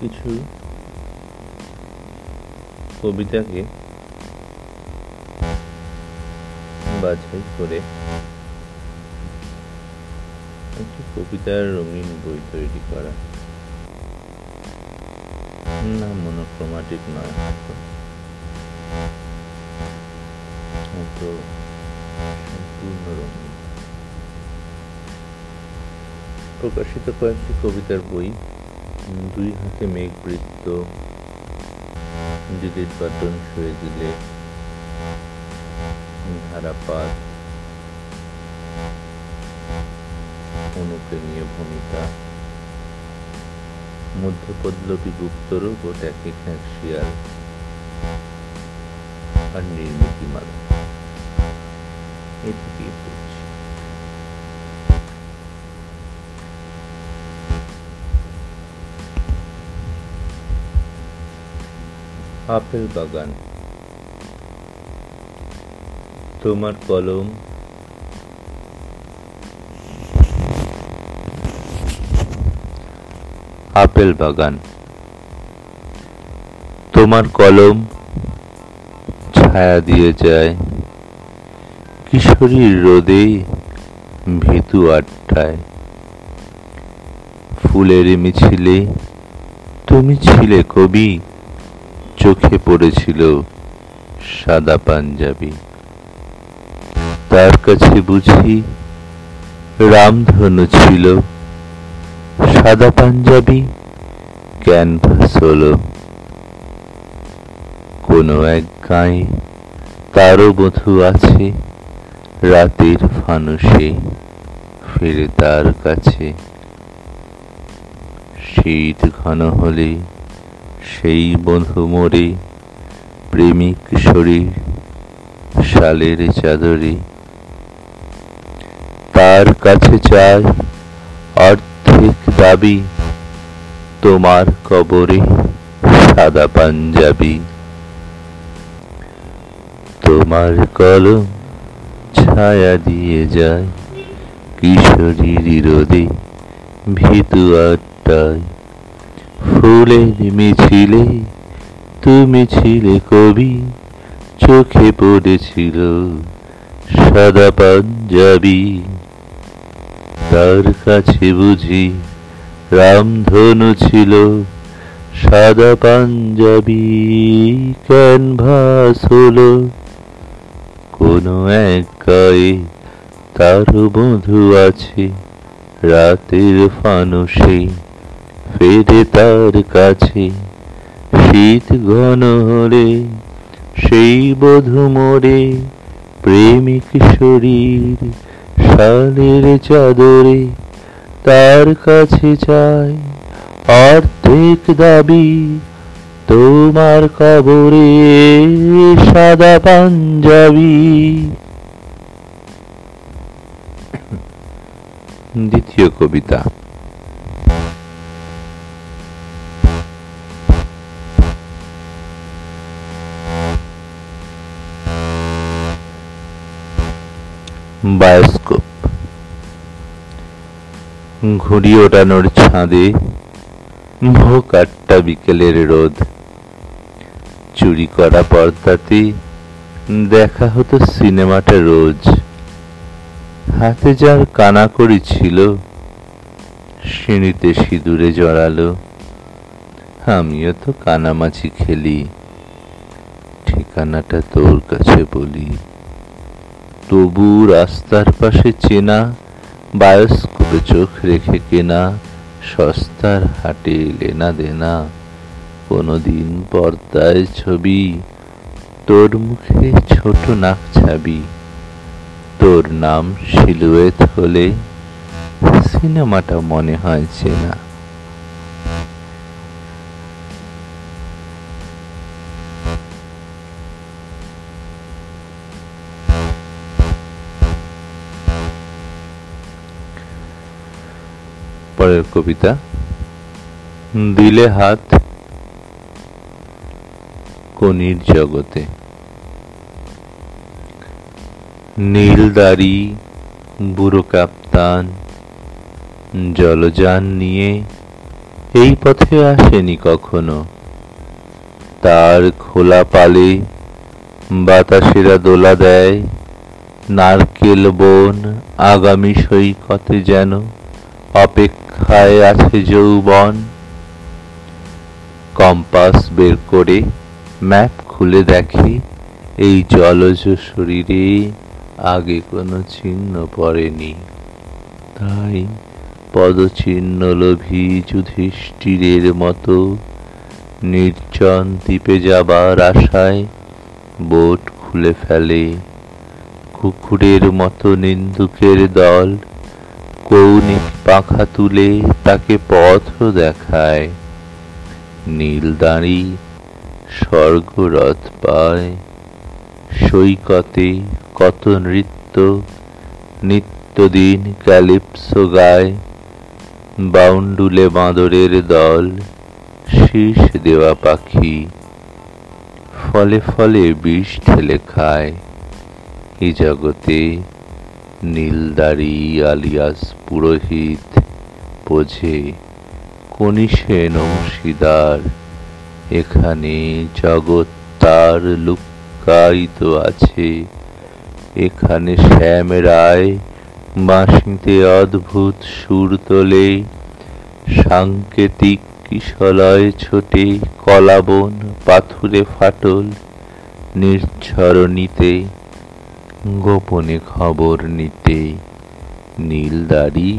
কিছু কবিতাকে বাছাই করে একটি কবিতার রঙিন বই তৈরি করা। না মনোক্রোমাটিক নয়। সম্পূর্ণ প্রকাশিত কয়েকটি কবিতার বই দুই হাতে মেঘবৃত্ত ডিলিট বাটন ছুঁয়ে দিলে ধারাপাত অনুকে ভূমিকা। মধ্যপল্লবী গুপ্তরূপ ও ট্যাকে খ্যাঁক শিয়াল, আর নির্মিতিমাল এদিকে পড়ছি আপেল বাগান। তোমার কলম। আপেল বাগান। তোমার কলম ছায়া দিয়ে যায়। কিশোরীর রোদে ভীতু আড্ডায়। ফুলের মিছিলে তুমি ছিলে কবি, চোখে পড়েছিল সাদা পাঞ্জাবি। তার কাছে বুঝি রামধনু ছিল, সাদা পাঞ্জাবি, ক্যানভাস হলো। কোনো এক গায়ে তারও বধু আছে রাতের ফানুষে ফিরে তার কাছে। শীত ঘন হলে সেই বন্ধু মোরে, প্রেমিক শরীর শালের চাদরে। তার কাছে চায় অর্ধেক দাবি, তোমার কবরে সাদা পাঞ্জাবি। তোমার কলম ছায়া দিয়ে যায় কিশোরীর রোদে ভীতু আড্ডায় ফুলের মিছিলে তুমি ছিলে কবি, চোখে পড়েছিল সাদা পাঞ্জাবি। তার কাছে বুঝি রামধনু ছিল সাদা পাঞ্জাবি, ক্যানভাস হলো। কোনো এক গায়ে তার বধু আছে। রাতের ফানুষে ফেরে তার কাছে। শীত ঘন হলে সেই বধু মোরে প্রেমিক শরীর শালের চাদরে তার কাছে চায় অর্ধেক দাবি তোমার কবরে সাদা পাঞ্জাবি। দ্বিতীয় কবিতা। বায়োস্কোপ। ঘুড়ি ওড়ানোর ছাদে ভোগ আটটা বিকেলের রোদ। চুরি করা পর্দাতে দেখা হতো সিনেমাটা রোজ। হাতে যার কানাকড়ি ছিল, সিঁড়িতে সিঁদুরে জড়ালো। আমিও তো কানামাছি খেলি। ঠিকানাটা তোর কাছে বলি। তবু রাস্তার পাশে চেনা, বায়োস্কোপে চোখ রেখে কেনা, সস্তার হাটে লেনা দেনা। কোনোদিন পর্দায় ছবি, তোর মুখে ছোট নাক ছাবি। তোর নাম সিলুয়েত হলে সিনেমাটা মনে হয় চেনা। পরের কবিতা, দিলে হাত কনির জগতে। নীল দাড়ি, বুড়ো কাপ্তান, জলযান নিয়ে এই পথে আসেনি কখনো। তার খোলা পালে বাতাসেরা দোলা দেয়, নারকেল বন আগামী সৈকতে যেন অপেক্ষায় আছে যৌবন। কম্পাস বের করে ম্যাপ খুলে দেখে, এই জলজ শরীরে আগে কোনো চিহ্ন পড়েনি। তাই পদচিহ্ন লোভী যুধিষ্ঠিরের মতো নির্জন দ্বীপে যাবার আশায় বোট খুলে ফেলে। কুকুরের মতো নিন্দুকের দল কৌণিক পাখা তুলে তাকে পথ দেখায়। নীলদাঁড়ি স্বর্গরথ পায়। সৈকতে কত নৃত্য, নিত্যদিন ক্যালিপসো গায়। বাউন্ডুলে বাঁদরের দল, শীষ দেওয়া পাখি। ফলে ফলে বিষ ঠেলে খায়। এ জগতে নীলদারি আলিয়াস পুরোহিত বোঝে কনিসেন অংশীদার এখানে জগৎ তার লুকায়িত আছে। এখানে শ্যাম রায় বাঁশিতে অদ্ভুত সুর তোলে। সাংকেতিক কিশলয় ছোটে কলাবন পাথুরে ফাটল নির্ঝরণীতে। গোপনে খবর নিতে নীলদাড়ি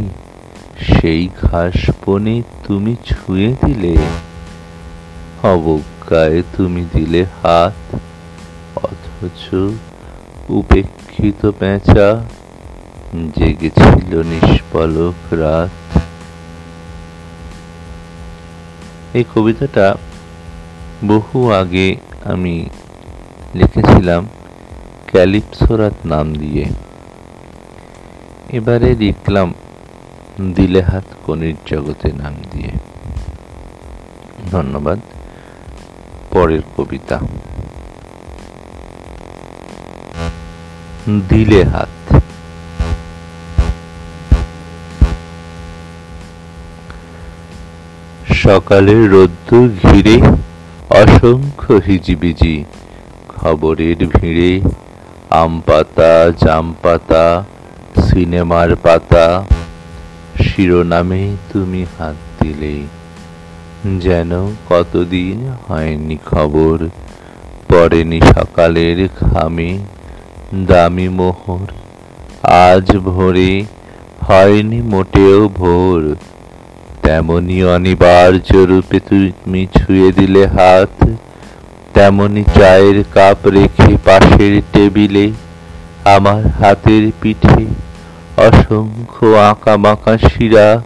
সেই ঘাস বনে তুমি ছুঁয়ে দিলে। অবজ্ঞায় তুমি দিলে হাত, অথচ উপেক্ষিত পেঁচা জেগেছিল নিষ্পলক রাত। এই কবিতাটা বহু আগে আমি লিখেছিলাম ক্যালিপসোরাত নাম দিয়ে। এবারে লিখলাম দিলে হাত কনির জগতে নাম দিয়ে। ধন্যবাদ। পরের কবিতা। দিলে হাত। সকালের রোদ্দুর ঘিরে অসংখ্য হিজিবিজি খবরের ভিড়ে, আম পাতা, জাম পাতা, সিনেমার পাতা, শিরোনামে তুমি হাত দিলে। যেন কতদিন হয়নি খবর। পড়েনি সকালের খামে দামি মোহর। আজ ভোরে হয়নি মোটেও ভোর। তেমনি অনিবার্য রূপে তুমি ছুঁয়ে দিলে হাত। তেমনি চায়ের কাপ রেখে পাশের টেবিলে আমার হাতের পিঠে অসংখ্য আঁকা বাঁকা শিরা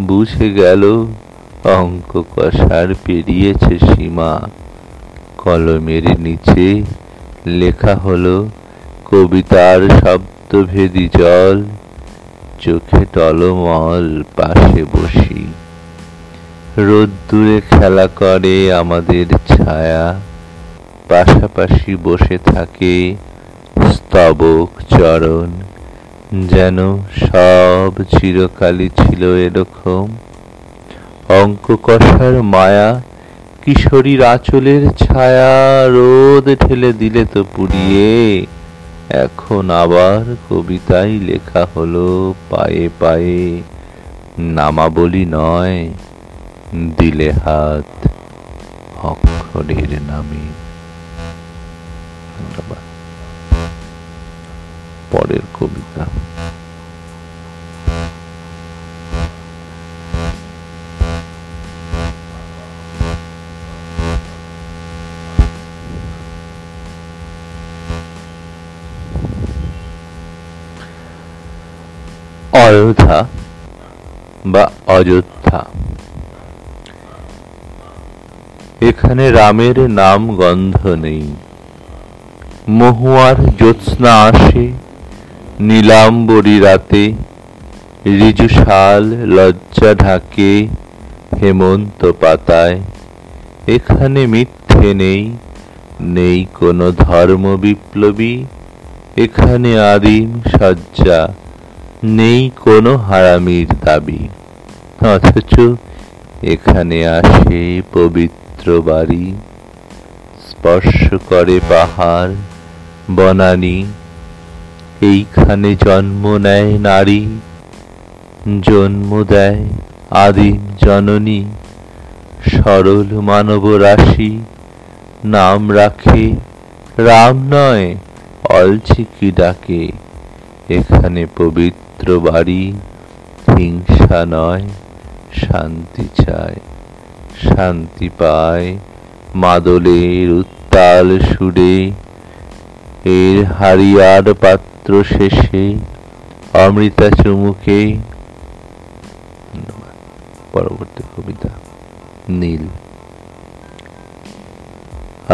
বুঝে গেল অঙ্ক কষার পেরিয়েছে সীমা। কলমের নিচে লেখা হলো, কবিতার শব্দভেদী জল, চোখে টলমল পাশে বসি। রোদ্দুরে খেলা করে আমাদের ছায়া, পাশাপাশি বসে থাকে স্তবক চরণ। যেন সব চিরকালই ছিল এরকম। অঙ্ক কষার মায়া কিশোরীর আঁচলের ছায়া রোদ ঠেলে দিলে তো পুড়িয়ে। এখন আবার কবিতাই লেখা হলো পায়ে পায়ে। নামাবলি নয়, দিলে হাত অক্ষরের নামে। ধন্যবাদ। পরের কবিতা। অযোধ্যা বা অযোধ্যা এখানে রামের নাম গন্ধ নেই মহুয়ার জ্যোৎস্না আসে নীলাম্বরী রাতে ঋজু শাল লজ্জা ঢাকে হেমন্ত পাতায়। এখানে মিথ্যে নেই নেই কোনো ধর্ম বিপ্লবী। এখানে আদিম সজ্জা। নেই কোনো হারামির দাবি। অথচ এখানে আসে পবিত্র বাড়ি, স্পর্শ করে পাহাড়, বনানী, এইখানে জন্ম নেয় নারী, জন্ম দেয় আদিম জননী, সরল মানব রাশি, নাম রাখে রাম নয়, অলচিকি ডাকে। এখানে পবিত্র বাড়ি হিংসা নয়, শান্তি চায়। শান্তি পায় মাদলের উত্তাল সুরে। এর হারিয়ার পাত্র শেষে অমৃতা চুমুকে। পরবর্তী কবিতা, নীল।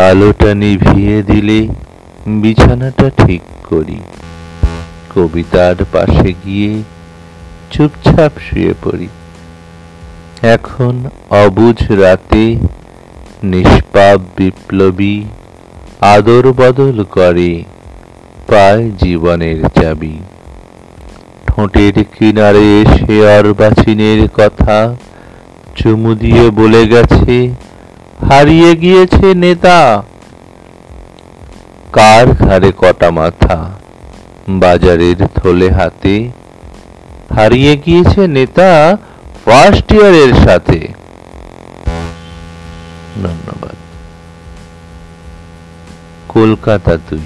আলোটা নিভিয়ে দিলে বিছানাটা ঠিক করি। কবিতার পাশে গিয়ে চুপচাপ শুয়ে পড়ি। এখন অবুঝ রাতে নিষ্পাপ বিপ্লবী আদর বদল করে পায় জীবনের চাবি। ঠোঁটের কিনারে এসে অর্বাচীনের কথা চুমু দিয়ে বলে গেছে, হারিয়ে গিয়েছে নেতা। কার ঘাড়ে কটা মাথা? বাজারের থলে হাতে। হারিয়ে গিয়েছে নেতা ফার্স্ট ইয়ারের সাথে। ধন্যবাদ। কলকাতা তুই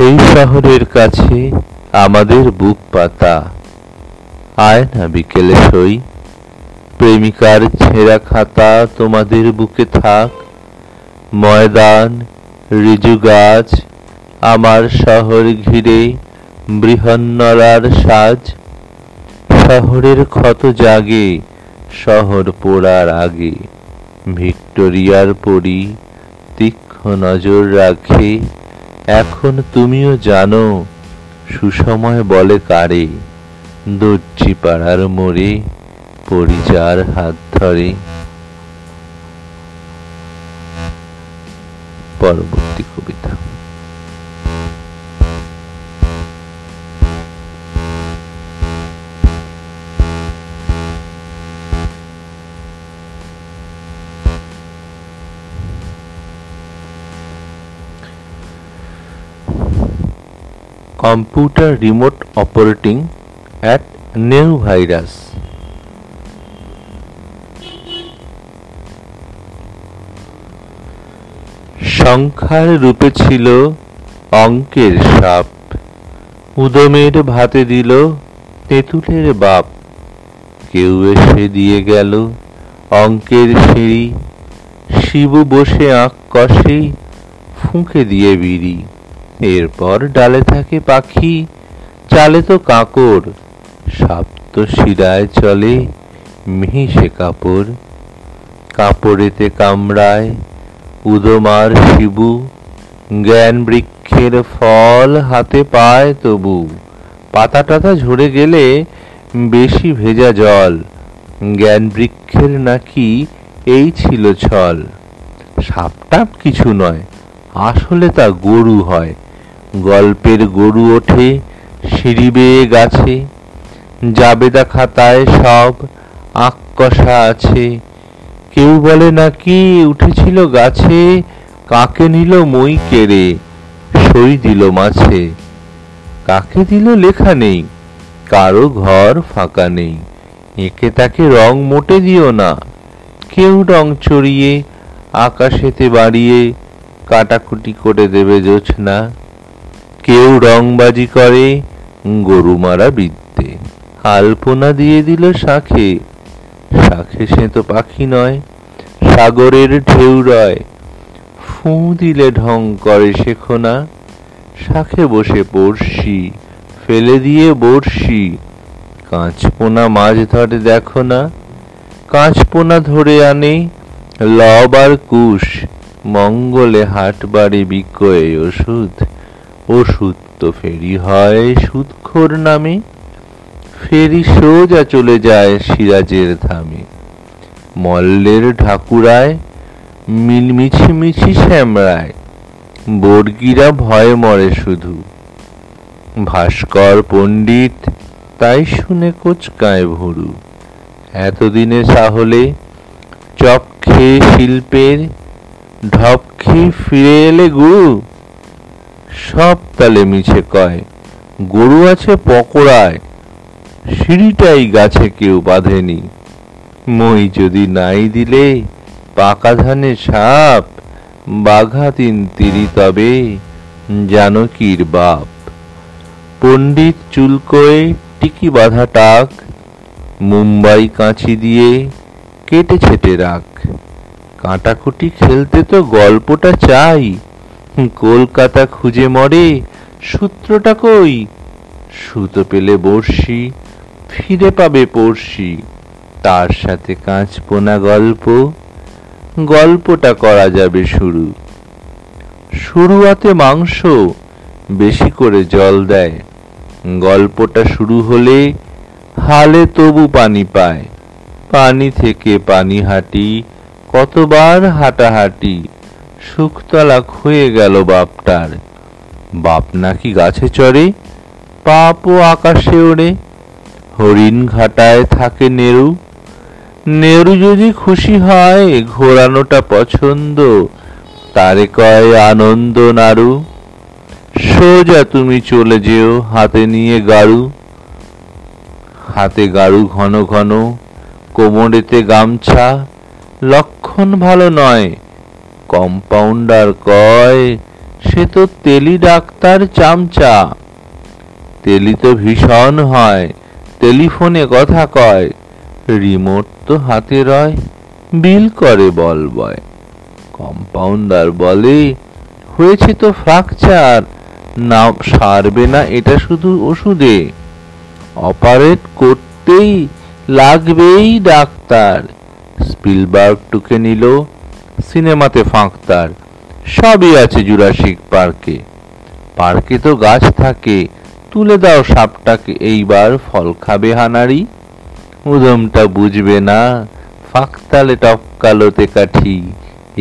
এই শহরের কাছে আমাদের বুক পাতা। আয় না বিকেলে সই। প্রেমিকার ছেঁড়া খাতা তোমাদের বুকে থাক। ময়দান রিজু গাছ, আমার শহর ঘিরে বৃহন্নলার সাজ। শহরের ক্ষত জাগে, শহর পোড়ার আগে। ভিক্টোরিয়ার পরি তীক্ষ্ণ নজর রাখে, এখন তুমিও জানো, সুসময় বলে কারে। দর্জি পাড়ার মোড়ে পরিচার হাত ধরে। পরবর্তী কবিতা computer remote operating at new virus সংখ্যার রূপে ছিল অঙ্কের সাপ। উদমের ভাতে দিল তেঁতুলের বাপ। কেউ এসে দিয়ে গেল অঙ্কের সিঁড়ি। শিবু বসে আঁক কষে ফুঁকে দিয়ে বিড়ি। এরপর ডালে থাকে পাখি, চালে তো কাঁকর সাপ্ত শিরায় চলে, মিহিসে কাপড়। কাপড়েতে কামড়ায় উদমার শিবু, জ্ঞান বৃক্ষের ফল হাতে পায় তবু। পাতা টাতা ঝরে গেলে বেশি ভেজা জল। জ্ঞান বৃক্ষের নাকি এই ছিল ছল। সাপটাপ কিছু নয়, আসলে তা গরু হয়। গল্পের গরু ওঠে, সিঁড়ি বেয়ে গাছে। জাবেদা খাতায় সব আঁক কষা আছে। কেউ বলে নাকি উঠেছিল গাছে, কাকে নিল মই কেড়ে, সই দিল মাছে। কাকে দিল লেখা নেই, কারও ঘর ফাঁকা নেই। একে তাকে রং মোটে দিও না, কেউ রং চড়িয়ে, আকাশেতে বাড়িয়ে কাটাকুটি করে দেবে জোছনা। কেউ রংবাজি করে, গরু মারা বিদ্যে। আলপনা দিয়ে দিল শাখে শাখে সে তো পাখি নয়, সাগরের ঢেউ রয়। ফুঁ দিলে ঢং করে শেখো না শাখে বসে পড়শি ফেলে দিয়ে বড়শি। কাঁচপোনা মাছ ধরে দেখো না, কাঁচপোনা ধরে আনে লব আর কুশ। মঙ্গলে হাট বাড়ি বিক্রয় ওষুধ ওষুধ তো ফেরি হয় সুদখোর নামে। ফেরি সোজা চলে যায় সিরাজের ধামে। মল্লের ঢাকুরায় মিলমিছি মিছি শ্যামরায়, বর্গিরা ভয়ে মরে শুধু। ভাস্কর পণ্ডিত তাই শুনে কোচকায় ভুরু। এতদিনে সাহলে চক্ষে শিল্পের ঢপখে ফিরে এলে গুরু? সব তালে মিছে কয়, গরু আছে পকড়ায় সিঁড়িটাই গাছে কেউ বাঁধেনি। মই যদি নাই দিলে পাকা ধানে সাপ বাঘা তিন তিরি তবে জানকীর বাপ। পণ্ডিত চুলকোয়ে টিকি বাঁধা টাক, মুম্বাই কাঁচি দিয়ে কেটে ছেটে রাখ। কাটাকুটি খেলতে তো গল্পটা চাই, কলকাতা খুঁজে মরে সূত্রটা কই? সুতো পেলে বর্ষি ফিরে পাবে পড়শি। তার সাথে কাঁচপোনা গল্প। গল্পটা করা যাবে শুরু। শুরুয়াতে মাংস বেশি করে জল দেয়। গল্পটা শুরু হলে হালে তবু পানি পায়। পানি থেকে পানি হাঁটি, কতবার হাঁটাহাঁটি, শুকতলা হয়ে গেল বাপটার। বাপ নাকি গাছে চড়ে, পাপও আকাশে ওড়ে। হরিণ ঘাটায় থাকে নেরু। নেরু যদি খুশি হয়, ঘোরানোটা পছন্দ। তারে কয় আনন্দ নাড়ু সোজা তুমি চলে যেও হাতে নিয়ে গাড়ু হাতে গাড়ু ঘন ঘন, কোমরেতে গামছা। লক্ষণ ভালো নয়, কম্পাউন্ডার কয়, সে তো তেলি ডাক্তার চামচা। তেলি তো ভীষণ হয়। টেলিফোনে কথা কয়, রিমোট তো হাতে রয়, বিল করে বল বয়। কম্পাউন্ডার বলে, হয়েছে তো ফ্র্যাকচার না সারবে না এটা শুধু ওষুধে। অপারেট করতেই লাগবেই ডাক্তার। স্পিলবার্গ টুকে নিল, সিনেমাতে ফাঁকতার সবই আছে জুরাসিক পার্কে। পার্কে তো গাছ থাকে তুলে দাও সাপটাকে, এইবার ফল খাবে হানারি। উদমটা বুঝবে না ফাঁকতালে টপকালোতে কাঠি,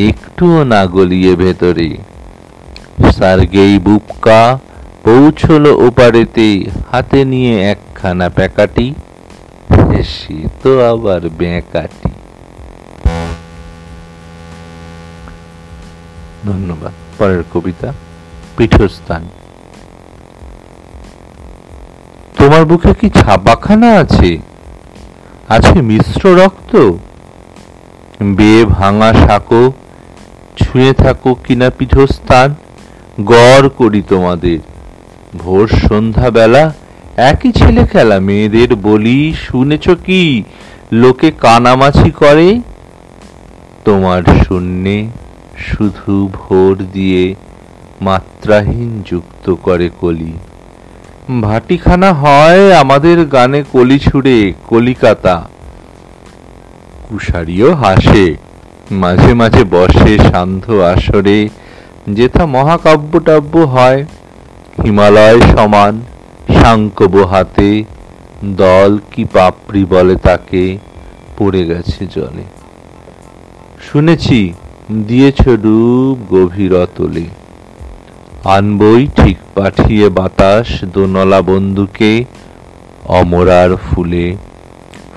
একটুও না গলিয়ে ভেতরে। সার্গেই বুবকা পৌঁছলো ওপারেতে, হাতে নিয়ে একখানা প্যাকাটি সে তো আবার বেঁকাটি। ধন্যবাদ, পরের কবিতা, পীঠস্থান। তোমার বুকে কি ছাপাখানা আছে? আছে মিশ্র রক্ত? বেয়ে ভাঙা সাঁকো ছুঁয়ে থাকো কিনা পীঠস্থান, গড় করি তোমাদের। ভোর সন্ধ্যা বেলা একই ছেলে খেলা, মেয়েদের বলি শুনেছ কি? লোকে কানামাছি করে? তোমার শূন্যে শুধু ভোর দিয়ে মাত্রাহীন যুক্ত করে কলি। ভাটিখানা হয় আমাদের গানে কলি ছুড়ে কলিকাতা। কুশারিও হাসে, মাঝে মাঝে বসে সান্ধ্য আসরে, যেথা মহাকাব্য টাব্য হয়। হিমালয় সমান সাঙ্কব হাতে, দল কি পাপড়ি বলে তাকে, পড়ে গেছে জলে। শুনেছি, দিয়েছ ডুব গভীর অতলে। আনবই ঠিক পাঠিয়ে বাতাস দোনলা বন্ধুকে অমরার ফুলে।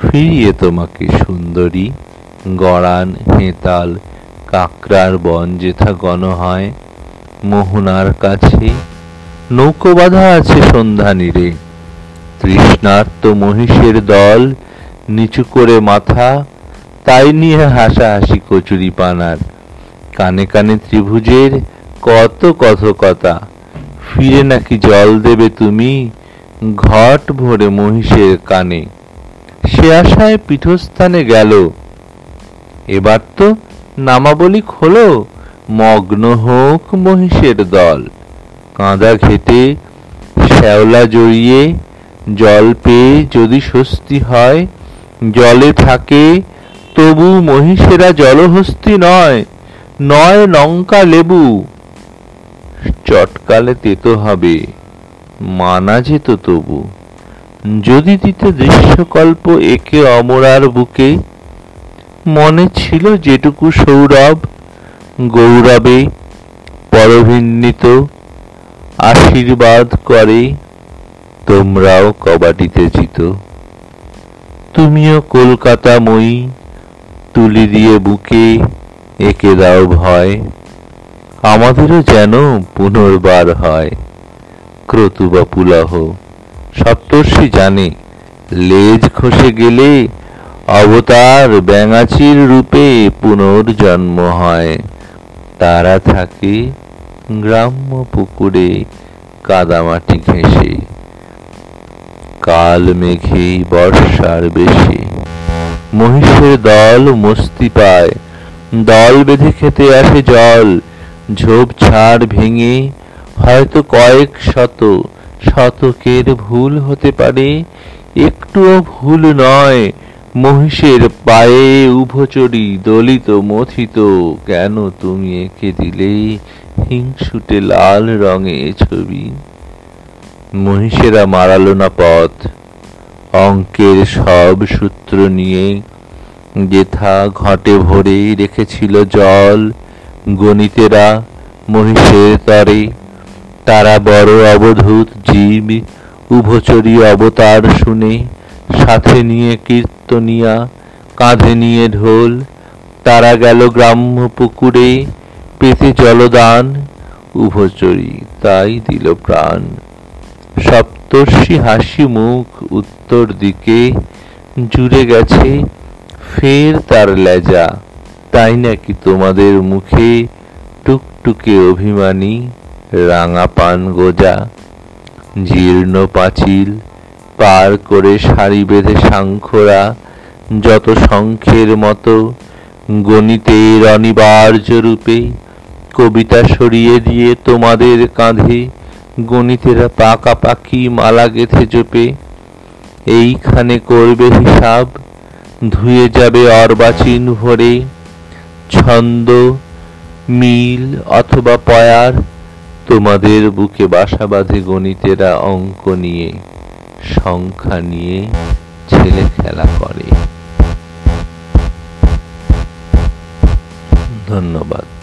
ফিরিয়ে তোমাকে সুন্দরী, গড়ান হেতাল কাকরার বন যেথা গণ হয় মোহনার কাছে। নৌকো বাঁধা আছে সন্ধ্যা নীরে, তৃষ্ণার্ত মহিষের দল নিচু করে মাথা, তাই নিয়ে হাসাহাসি কচুরি পানার কানে কানে ত্রিভুজের কত কথকতা। ফিরে নাকি জল দেবে তুমি? ঘট ভরে মহিষের কানে। সে আশায় পীঠস্থানে গেল। এবার তো নামাবলি খোলো। মগ্ন হোক মহিষের দল। কাঁদা ঘেটে শ্যাওলা জড়িয়ে জল পেয়ে যদি স্বস্তি হয়, জলে থাকে, তবু মহিষেরা জলহস্তি নয় নয় লঙ্কা লেবু। চটকালে তেতো হবে, মানা যেত তবু। যদি দিতে দৃশ্যকল্প একে অমরার বুকে, মনে ছিল যেটুকু সৌরভ, গৌরবে পরভিন্নিত আশীর্বাদ করে, তোমরাও কবাডিতে জিত। তুমিও কলকাতা মই তুলি দিয়ে বুকে একে দাও ভয়। আমাদেরও যেন পুনর্বার হয়। ক্রতু বা পুলহ, সপ্তর্ষি জানে, লেজ খসে গেলে অবতার ব্যাঙাচির রূপে পুনর্জন্ম হয়। তারা থাকে গ্রাম্য পুকুরে, কাদামাটি ঘেঁষে। কাল মেঘে বর্ষার বেশি। মহিষের দল মস্তি পায়, দল বেঁধে খেতে আসে জল। ঝোপ ঝাড় ভেঙে হয়তো কয়েক শত শতকের ভুল হতে পারে, একটুও ভুল নয়, মহিষের পায়ে উভচরি দলিত মথিত, কেন তুমি এঁকে দিলে হিংসুটে লাল রঙে ছবি? মহিষেরা মারালো না পথ, অঙ্কের সব সূত্র নিয়ে যেথা ঘটে ভরে রেখেছিল জল গণিতেরা মহিষের তরে তারা বড় অবধূত জীব, উভচরী অবতার শুনে, সাথে নিয়ে কীর্তনিয়া, কাঁধে নিয়ে ঢোল, তারা গেল গ্রাম্য পুকুরে, পেতে জলদান, উভচরী তাই দিল প্রাণ। সপ্তর্ষি হাসি মুখ উত্তর দিকে, জুড়ে গেছে ফের তার লেজা। তাই নাকি তোমাদের মুখে টুকটুকে অভিমানী রাঙা পান গোজা? জীর্ণ পাঁচিল পার করে সারি বেঁধে সাংখ্যরা যত শঙ্খের মতো গণিতের অনিবার্য রূপে কবিতা সরিয়ে দিয়ে তোমাদের কাঁধে গণিতেরা পাকাপাকি মালা গেথে জোপে। এইখানে করবে হিসাব, ধুয়ে যাবে অর্বাচীন ভরে। ছন্দ, মিল অথবা পয়ার তোমাদের বুকে বাসা বাঁধে গণিতেরা অঙ্ক নিয়ে, সংখ্যা নিয়ে ছেলে খেলা করে। ধন্যবাদ।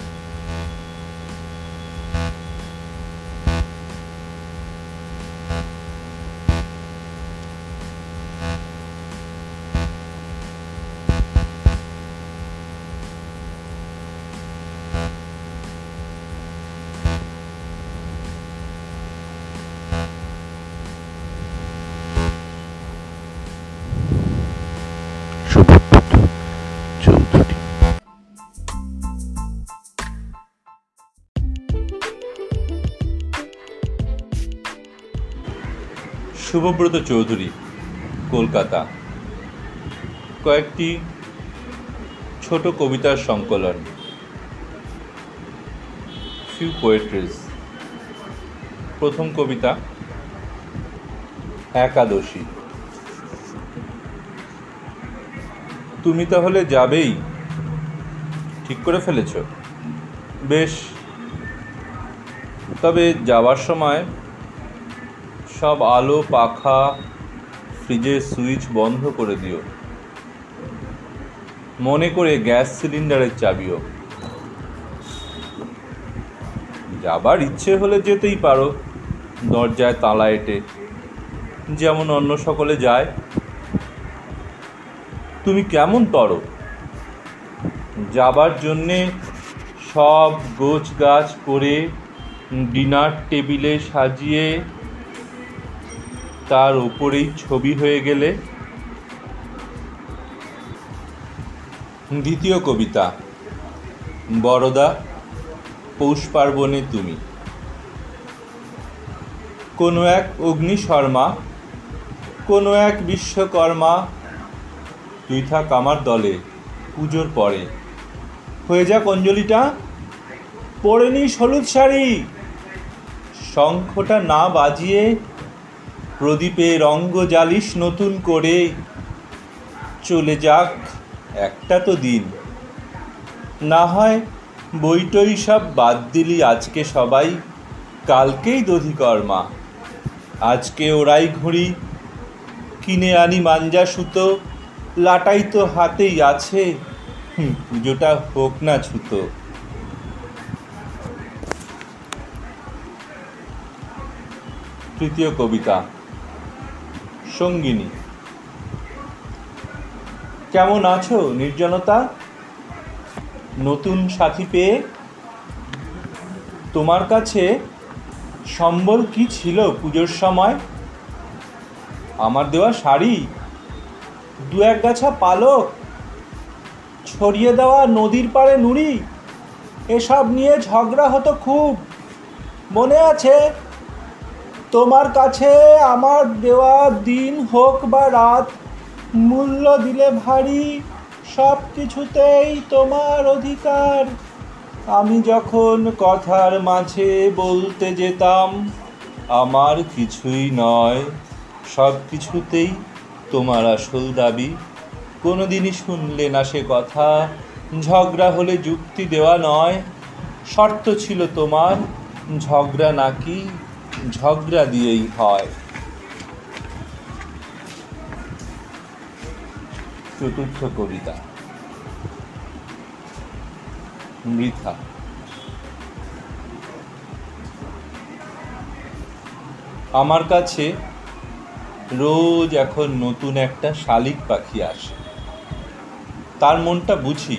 শুভব্রত চৌধুরী, কলকাতা। কয়েকটি ছোট কবিতার সংকলন। ফিউ পোয়েট্রিজ প্রথম কবিতা, একাদশী। তুমি তাহলে যাবেই? ঠিক করে ফেলেছ? বেশ। তবে যাওয়ার সময় সব আলো, পাখা ফ্রিজের সুইচ বন্ধ করে দিও। মনে করে গ্যাস সিলিন্ডারের চাবিও। যাবার ইচ্ছে হলে যেতেই পারো, দরজায় তালা এটে। যেমন অন্য সকলে যায়। তুমি কেমন তর? যাবার জন্যে সব গোছ গাছ করে, ডিনার টেবিলে সাজিয়ে তার উপরেই ছবি হয়ে গেলে দ্বিতীয় কবিতা বড়দা পৌষ পার্বণে তুমি। কোনো এক অগ্নি শর্মা, কোনো এক বিশ্বকর্মা, তুই থাক আমার দলে পুজোর পরে। হয়ে যাক অঞ্জলিটা পরে নিস হলুদ শাড়ি। শঙ্খটা না বাজিয়ে প্রদীপে রঙ্গ জ্বালিস নতুন করে। চলে যাক একটা তো দিন। না হয় বইটই সব বাদ দিলি আজকে সবাই। কালকেই দধিকর্মা। আজকে ওরাই ঘুড়ি। কিনে আনি মাঞ্জা সুতো। লাটাই তো হাতেই আছে। পুজোটা হোক না ছুতো। তৃতীয় কবিতা। সঙ্গিনী। কেমন আছো নির্জনতা? নতুন সাথী পেয়ে? তোমার কাছে সম্বল কি ছিল পুজোর সময়? আমার দেওয়া শাড়ি? দু এক গাছা পালক? ছড়িয়ে দেওয়া নদীর পাড়ে নুড়ি? এসব নিয়ে ঝগড়া হতো খুব। মনে আছে তোমার কাছে আমার দেওয়া দিন হোক বা রাত, মূল্য দিলে ভারী সব কিছুতেই তোমার অধিকার। আমি যখন কথার মাঝে বলতে যেতাম, আমার কিছুই নয় সব কিছুতেই তোমার আসল দাবি। কোনোদিনই শুনলে না সে কথা, ঝগড়া হলে যুক্তি দেওয়া নয়, শর্ত ছিল তোমার, ঝগড়া নাকি ঝগড়া দিয়েই হয়। চতুর্থ কবিতা। মৃথা। আমার কাছে রোজ এখন নতুন একটা শালিক পাখি আসে। তার মনটা বুঝি।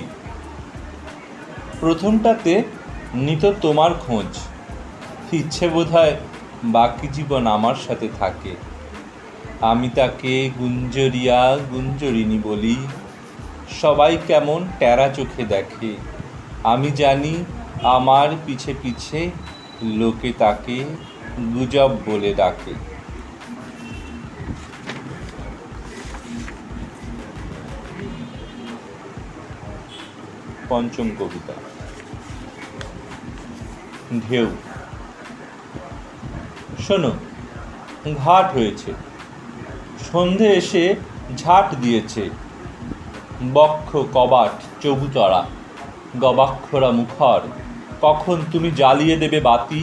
প্রথমটাতে নিত তোমার খোঁজ। ইচ্ছে বোধহয় বাকি জীবন আমার সাথে থাকে। আমি তাকে গুঞ্জরিয়া গুঞ্জরিনী বলি। সবাই কেমন ট্যারা চোখে দেখে। আমি জানি আমার পিছে পিছে লোকে তাকে গুজব বলে ডাকে। পঞ্চম কবিতা। ঢেউ। শোনো, ঘাট হয়েছে। সন্ধে এসে ঝাট দিয়েছে। বক্ষ, কবাট চবুতরা গবাক্ষরা মুখর, কখন তুমি জ্বালিয়ে দেবে বাতি?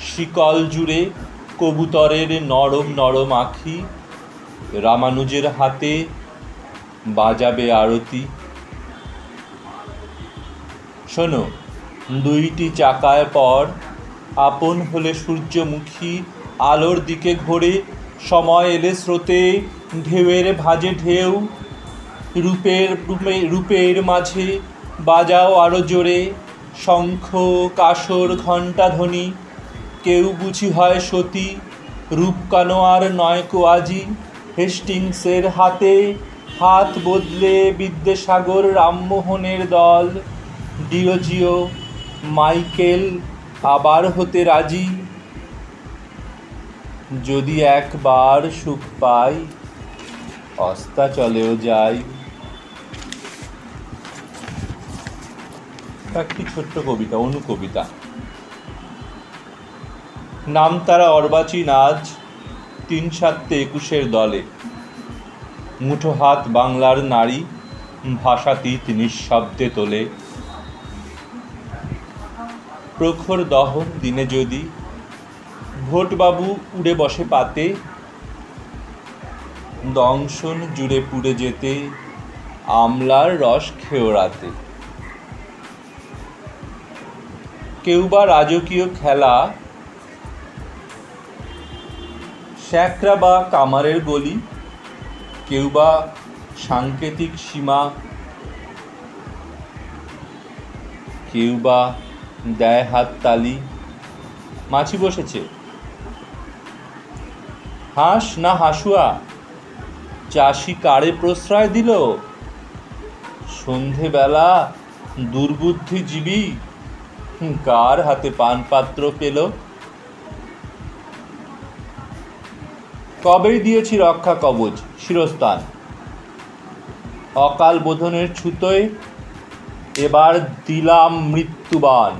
শিকল জুড়ে কবুতরের নরম নরম আখি, রামানুজের হাতে বাজাবে আরতি। শোনো, দুইটি চাকায় পর আপন হলে সূর্যমুখী আলোর দিকে ঘোরে, সময় এলে স্রোতে ঢেউয়ের ভাজে ঢেউ, রূপের রূপে, রূপের মাঝে বাজাও আরও জোরে, শঙ্খ কাসর ঘণ্টা ধ্বনি, কেউ বুঝি হয় সতী রূপকানোয়ার নয়কো আজি, হেস্টিংসের হাতে হাত বদলে বিদ্যাসাগর রামমোহনের দল, ডিওজিও মাইকেল আবার হতে রাজি? যদি একবার সুখ পাই, অস্তা চলেও যাই। একটি ছোট্ট কবিতা, অনুকবিতা। নাম তারা অর্বাচীন আজ, তিন সাততে একুশের দলে। মুঠো হাত বাংলার নারী, ভাষাতীত নিঃশব্দে তোলে। প্রখর দহন দিনে যদি ভোটবাবু উড়ে বসে পাতে, দংশন জুড়ে পুড়ে যেতে, আমলার রস খেওড়াতে কেউ বা রাজকীয় খেলা, শ্যাকরা বা কামারের গলি কেউ বা সাংকেতিক সীমা কেউ বা দেয় হাত তালি। মাছি বসেছে। হাঁস না হাসুয়া? চাষি কারে প্রশ্রয় দিল? সন্ধেবেলা দুর্বুদ্ধিজীবী কার হাতে পানপাত্র পেল? কবেই দিয়েছি রক্ষা কবচ, শিরস্থান। অকাল বোধনের ছুতোয় এবার দিলাম মৃত্যুবান।